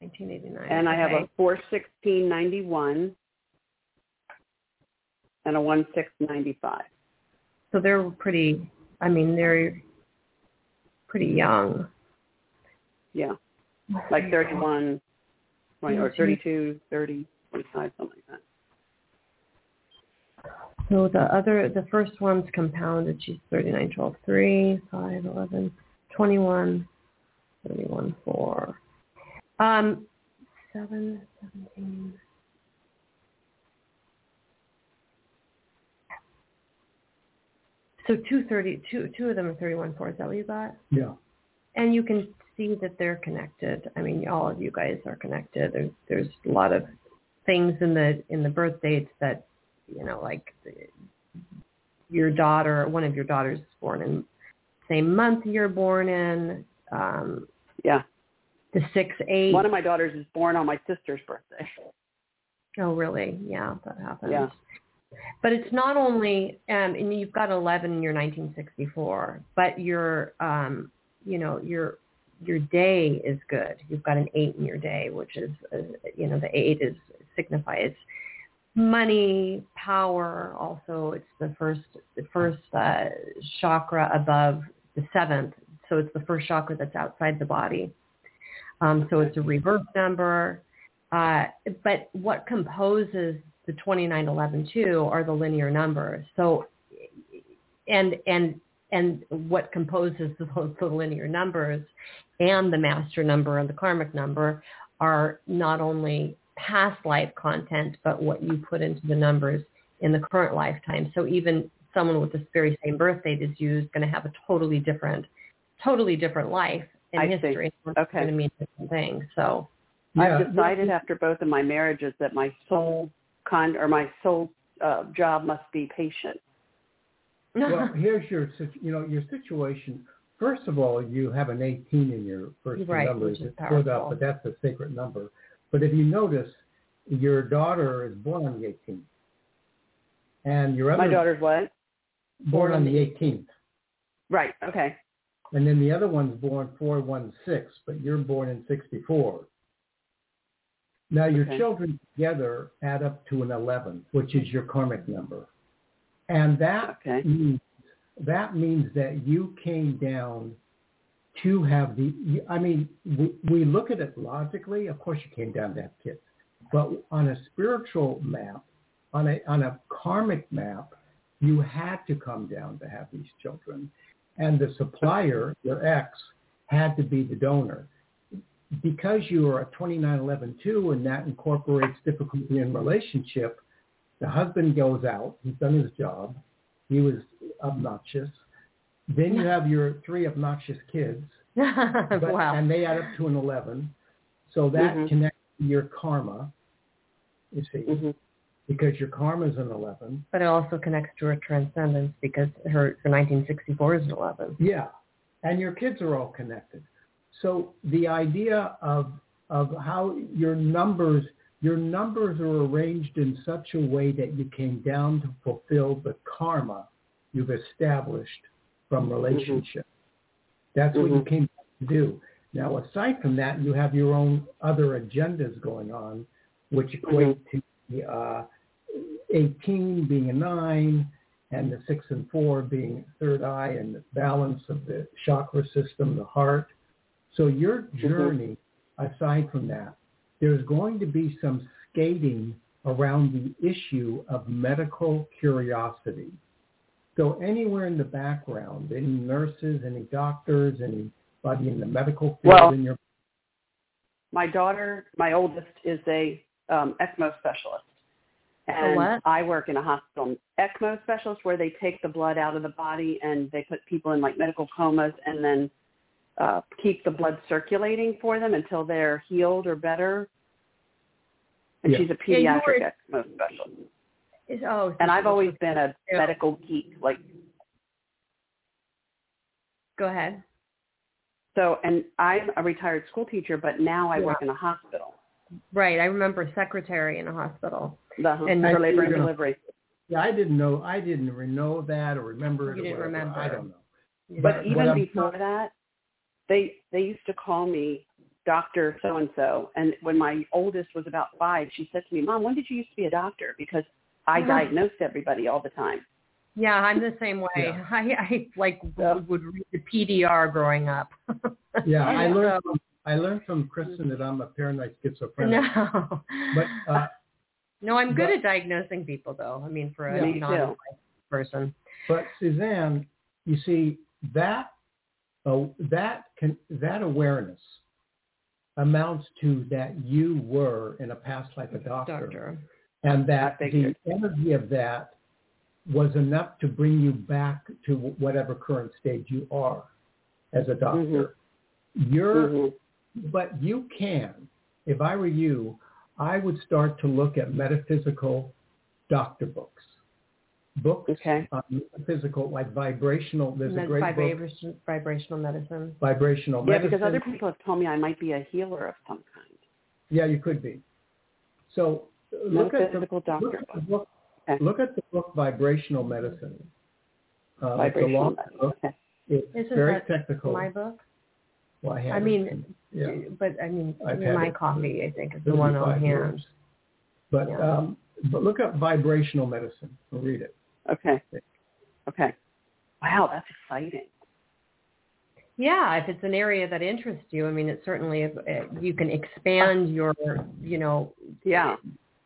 1989. and I have okay. a four sixteen ninety one, and a one six ninety five. So they're pretty. I mean, they're pretty young. Yeah, like thirty one, right, or Mhm. thirty two, thirty, twenty five, something like that. So the other, the first one's compounded. She's 39, 12, 3, 5, 11, 21, 31, 4. Um, 7, 17. So two thirty, two, two of them are 31, 4. Is that what you got? Yeah. And you can see that they're connected. I mean, all of you guys are connected. There's, there's a lot of things in the in the birth dates that you know, like the, your daughter, one of your daughters is born in same month you're born in. Um, Yeah, the six eight. one of my daughters is born on my sister's birthday. oh, really? Yeah, that happens. Yeah. But it's not only, um, and you've got 11 in your 1964, but your, um, you know, your your day is good. You've got an eight in your day, which is, uh, you know, the eight is signifies money, power. Also, it's the first the first uh, chakra above the seventh, so it's the first chakra that's outside the body. Um, so it's a reverse number. Uh, but what composes the 2911 are the linear numbers. So, and and and what composes the, the linear numbers and the master number and the karmic number are not only past life content, but what you put into the numbers in the current lifetime. So even someone with this very same birth date as you is going to have a totally different, totally different life in I see. history. It's Okay. going to mean different things. So, Yeah. I've decided after both of my marriages that my sole con or my sole uh, job must be patient. well, here's your, you know, your situation. First of all, you have an 18 in your first two Right, numbers. which is It's split powerful. up, but that's a sacred number. But if you notice, your daughter is born on the 18th, and your other My daughter's what? born on the 18th, Right. Okay. And then the other one's born 416, but you're born in 64. Now your Okay. children together add up to an 11, which is your karmic number, and that Okay. means that means that you came down to have the. I mean, we, we look at it logically. Of course, you came down to have kids, but on a spiritual map, on a on a karmic map, you had to come down to have these children, and the supplier, your ex, had to be the donor. Because you are a 2911-2 and that incorporates difficulty in relationship, the husband goes out. He's done his job. He was obnoxious. Then you have your three obnoxious kids, but, wow. and they add up to an 11. So that Mhm. connects to your karma, you see, hmm because your karma is an 11. But it also connects to her transcendence because her, her 1964 is an 11. Yeah, and your kids are all connected. So the idea of of how your numbers your numbers are arranged in such a way that you came down to fulfill the karma you've established from relationship. That's what you Mhm. came to do. Now, aside from that, you have your own other agendas going on, which equate to the uh, 18 being a 9 and the 6 and 4 being third eye and the balance of the chakra system, the heart. So your journey, aside from that, there's going to be some skating around the issue of medical curiosity. So anywhere in the background, any nurses, any doctors, anybody in the medical field Well- in your My daughter, my oldest, is a um, ECMO specialist. And what? I work in a hospital, ECMO specialist, where they take the blood out of the body and they put people in like medical comas and then uh, keep the blood circulating for them until they're healed or better. And Yeah. she's a Yeah, pediatric were- ECMO specialist. Is, oh, so And I've always been a Yeah. medical geek. Like Go ahead. So, and I'm a retired school teacher, but now I Yeah. work in a hospital, Right. I remember secretary in a hospital. the And- for labor and delivery. Yeah, I didn't know. I didn't know that or remember it. You or didn't whatever. remember. I don't know. But But what even I'm- before that, they they used to call me Doctor So and So. And when my oldest was about five, she said to me, "Mom, when did you used to be a doctor?" Because I Uh-huh. diagnosed everybody all the time. Yeah, I'm the same way. Yeah. I, I like Yeah. would read the PDR growing up. Yeah, I learned. From, I learned from Kristin that I'm a paranoid schizophrenic. No. But uh, no, I'm good but- at diagnosing people though. I mean, for a Yeah. Me non person. but Suzanne, you see that uh, that can that awareness amounts to that you were in a past life a doctor, Doctor. and that the energy of that was enough to bring you back to whatever current stage you are as a doctor. You're Mhm. But you can. If I were you, I would start to look at metaphysical doctor books. Books Okay. on metaphysical, like vibrational. There's a Med- great book, vibration, vibrational medicine. vibrational Yeah, medicine. because other people have told me I might be a healer of some kind. Yeah, you could be. So look at the, Metaphysical look doctor at the book. book. Okay. Look at the book Vibrational Medicine. Uh, it's a Vibrational long medicine. book. Okay. It's Isn't very that technical. My book. Well, I, I mean, yeah. but I mean, I've my coffee, I think, is the one on five hand. years. But Yeah. um, but look up vibrational medicine. and Read it. Okay. Okay. Wow, that's exciting. Yeah, if it's an area that interests you, I mean, it certainly uh, you can expand your, you know, Yeah.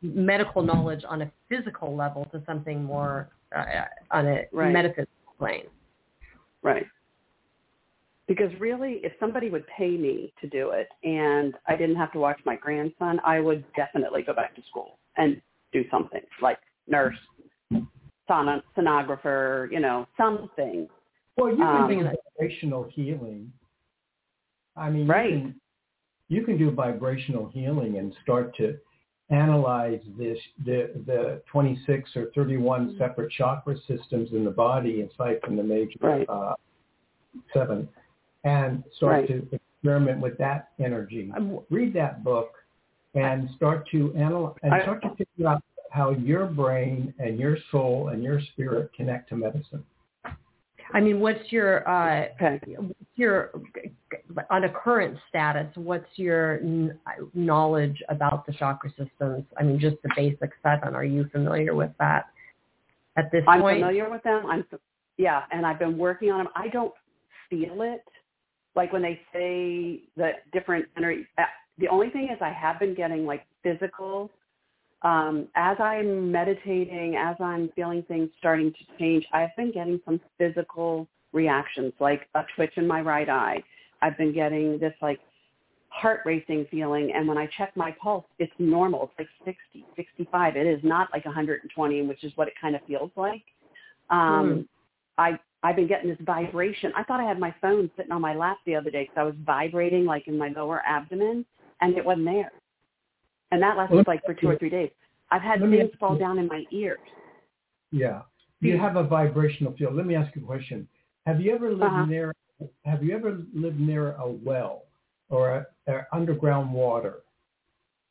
medical knowledge on a physical level to something more uh, on a Right. metaphysical plane. Right. Because really, if somebody would pay me to do it and I didn't have to watch my grandson, I would definitely go back to school and do something like nurse, son- sonographer, you know, something. Well, you can Um, do vibrational healing. I mean, Right. you, can, you can do vibrational healing and start to analyze this the the 26 or 31 separate chakra systems in the body aside from the major Right. uh, seven, and start Right. to experiment with that energy. Read that book and start to analyze and I- start to figure out how your brain and your soul and your spirit connect to medicine. I mean, what's your uh, what's your on a current status? What's your kn- knowledge about the chakra systems? I mean, just the basic seven. Are you familiar with that at this point? I'm familiar with them. I'm yeah, and I've been working on them. I don't feel it. Like when they say that different energy. uh, The only thing is, I have been getting like physical. Um, as I'm meditating, as I'm feeling things starting to change, I've been getting some physical reactions, like a twitch in my right eye. I've been getting this like heart racing feeling, and when I check my pulse, it's normal. It's like 60, 65. It is not like 120, which is what it kind of feels like. Um, Hmm. I I've been getting this vibration. I thought I had my phone sitting on my lap the other day because I was vibrating like in my lower abdomen, and it wasn't there. And that lasted Well, like for two or three days. I've had things fall down in my ears. Yeah. You have a vibrational field. Let me ask you a question. Have you ever lived Uh-huh. near have you ever lived near a well or a, or underground water?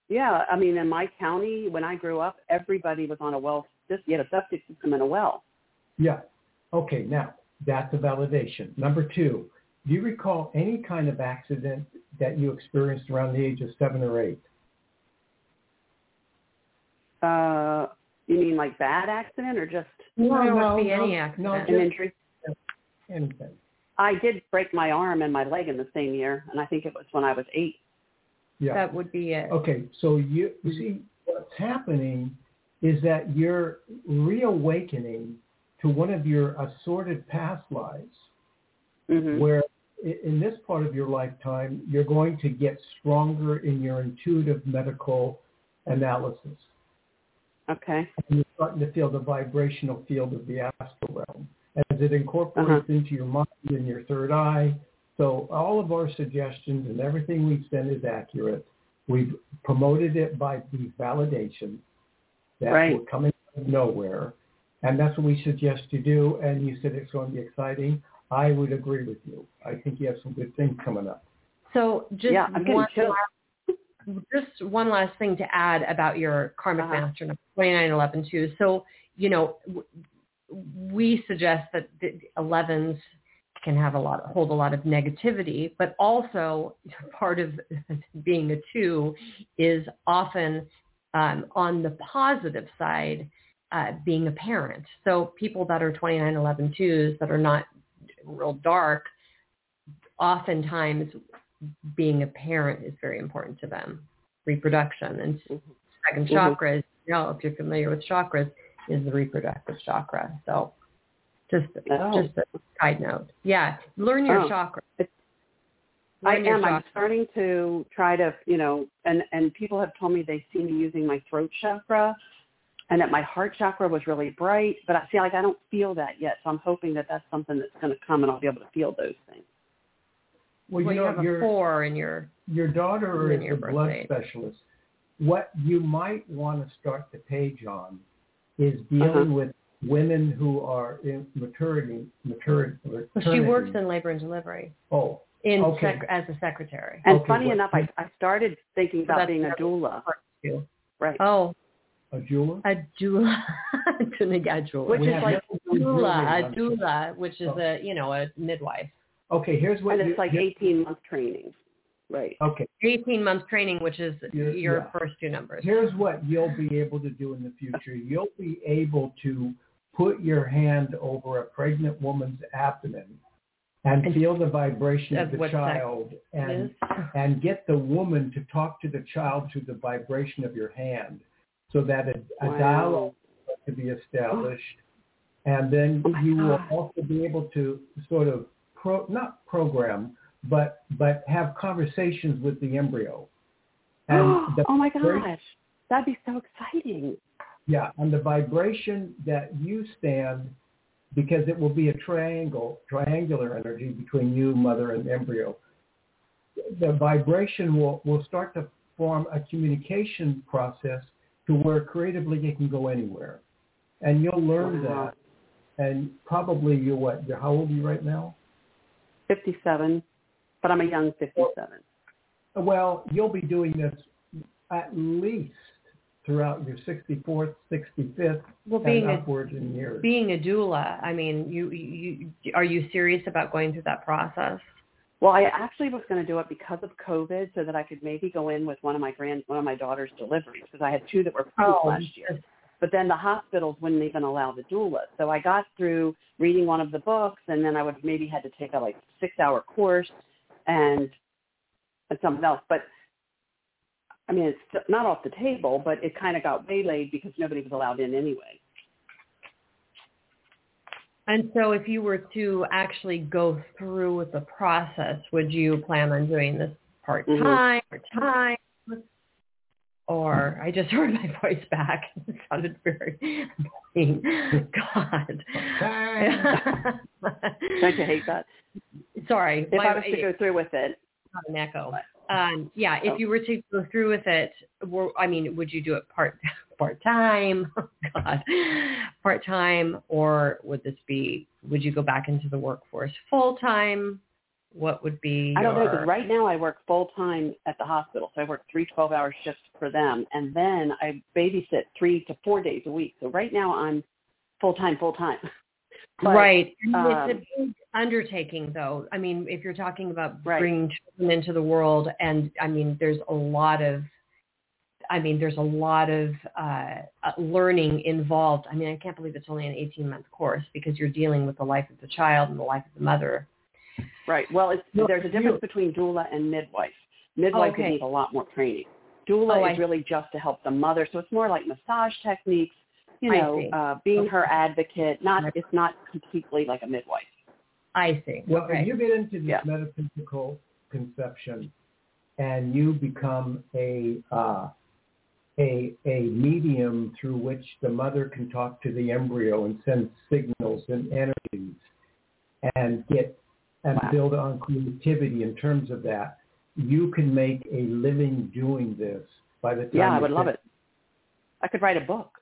Yeah, I mean, in my county, when I grew up, everybody was on a well. This you had a septic system and a well. Yeah. Okay, now that's a validation. Number two, do you recall any kind of accident that you experienced around the age of seven or eight? Uh, you mean like bad accident or just No, there no, be no, any no, accident. an injury? Anything. I did break my arm and my leg in the same year, and I think it was when I was eight. Yeah. That would be it. Okay, so you, you see what's happening is that you're reawakening to one of your assorted past lives hmm where in this part of your lifetime, you're going to get stronger in your intuitive medical analysis. Okay. And you're starting to feel the vibrational field of the astral realm as it incorporates into your mind and your third eye. So all of our suggestions and everything we send is accurate. We've promoted it by these validations that Right. we're coming out of nowhere. And that's what we suggest you do. And you said it's going to be exciting. I would agree with you. I think you have some good things coming up. So just Yeah, one last, just one last thing to add about your karmic Uh-huh. master number 2911 too. So, you know, w- we suggest that the 11s can have a lot, hold a lot of negativity, but also part of being a two is often um, on the positive side, uh, being a parent. So people that are 2911 twos that are not real dark, oftentimes being a parent is very important to them. Reproduction and Mhm. second Mhm. chakra is, you know, if you're familiar with chakras, is the reproductive chakra. So just Oh. just a side note. Yeah, learn your Oh. chakra. I am. I'm starting to try to, you know, and and people have told me they see me using my throat chakra, and that my heart chakra was really bright. But I feel like I don't feel that yet, so I'm hoping that that's something that's going to come, and I'll be able to feel those things. Well, Well, you you know, have a your four in your your daughter in is your a blood date. specialist. What you might want to start the page on is dealing Uh-huh. with women who are in maturity, maturity. well, she works in labor and delivery Oh, in Okay. sec- as a secretary. And Okay, funny what- enough, I I started thinking So about being a doula. Right. Oh, a jeweler. a doula, Didn't get jeweler. Which We is like no doula, a doula, which is Oh. a you know a midwife. Okay, here's what and you, it's like 18 month training. Right. Okay, 18 month training, which is Yeah, your yeah. first two numbers. here's what you'll be able to do in the future. You'll be able to put your hand over a pregnant woman's abdomen and And- feel the vibration of Of the child and Is- and get the woman to talk to the child through the vibration of your hand so that a, a Wow. dialogue to be established. And then Oh you will God. also be able to sort of pro, not program, but but have conversations with the embryo. And the oh my gosh, that'd be so exciting. yeah, and the vibration that you stand, because it will be a triangle, triangular energy between you, mother, and embryo. The vibration will, will start to form a communication process to where creatively it can go anywhere. And you'll learn Wow. that. And probably you're what, you're, how old are you right now? 57, but I'm a young 57. Well, you'll be doing this at least throughout your 64th, 65th, Well, and being a upwards in years. being a doula, I mean, you, you you are you serious about going through that process? Well, I actually was going to do it because of COVID, so that I could maybe go in with one of my grand, one of my daughter's deliveries, because I had two that were pregnant Oh, last year. But then the hospitals wouldn't even allow the doula. So I got through reading one of the books, and then I would maybe had to take a like six hour course, and and something else. But I mean, it's not off the table, but it kind of got waylaid because nobody was allowed in anyway. And so, if you were to actually go through with the process, would you plan on doing this part time, part time, or I just heard my voice back. It sounded very annoying. God. Don't you hate that? Sorry, If my- I was to go through with it, not an echo. Um, yeah, if you were to go through with it, I mean, would you do it part part time? Oh, God, part time, or would this be? Would you go back into the workforce full time? What would be? I don't know because right now I work full time at the hospital, so I work three 12-hour shifts for them, and then I babysit three to four days a week. So right now I'm full time, full time. But, right. And um, it's a big undertaking, though. I mean, if you're talking about Right. bringing children into the world, and I mean, there's a lot of, I mean, there's a lot of uh, uh, learning involved. I mean, I can't believe it's only an 18-month course because you're dealing with the life of the child and the life of the mother. Right. Well, it's, Well, there's a difference between doula and midwife. Midwife Okay. would need a lot more training. Doula Oh, I is really just to help the mother, so it's more like massage techniques. You know, uh, being her advocate. Not it's not completely like a midwife. I see. Well, okay. if you get into this Yeah. metaphysical conception and you become a uh, a a medium through which the mother can talk to the embryo and send signals and energies and get and Wow. build on creativity in terms of that, you can make a living doing this by the time Yeah, I would love it. I could write a book.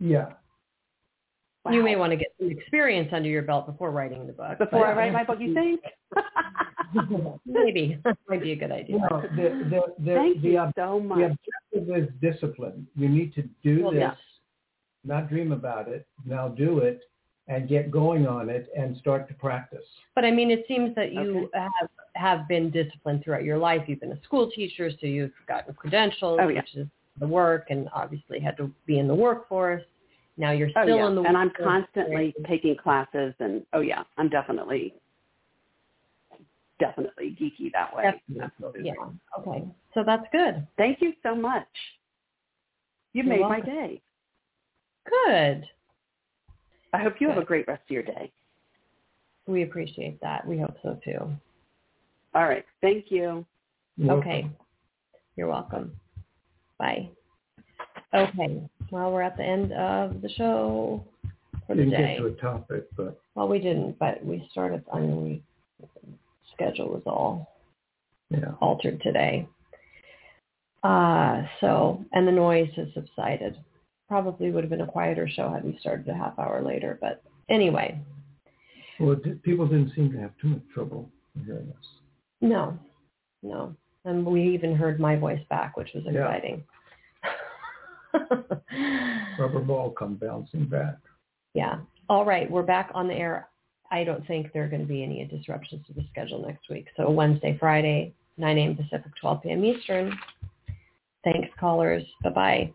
Yeah. Wow. You may want to get some experience under your belt before writing the book. Before but- I write my book, you think? Maybe. Might be a good idea. You know, the, the, the, Thank the, you ob- so the much. objective discipline. You need to do Well, this, yeah. not dream about it. Now do it and get going on it and start to practice. But I mean, it seems that you have have been disciplined throughout your life. You've been a school teacher, so you've gotten credentials, Oh, yeah. which is the work, and obviously had to be in the workforce. Now you're Oh still yeah, in the and I'm constantly taking classes, and oh yeah, I'm definitely, definitely geeky that way. Yeah. Okay. So that's good. Thank you so much. You've You're made my day. Good. I hope you have a great rest of your day. We appreciate that. We hope so too. All right. Thank you. Okay. You're welcome. Bye. Okay. Well, we're at the end of the show for the Didn't day. get to a topic, but Well, we didn't, but we started. I mean, we schedule was all yeah. altered today. Uh, so, and the noise has subsided. Probably would have been a quieter show had we started a half hour later. But anyway, Well, did, people didn't seem to have too much trouble hearing us. no, no. And we even heard my voice back, which was Yeah. exciting. Rubber ball come bouncing back. yeah. All right. We're back on the air. I don't think there are going to be any disruptions to the schedule next week. So Wednesday, Friday, 9 a.m. Pacific, 12 p.m. Eastern. Thanks, callers. Bye-bye.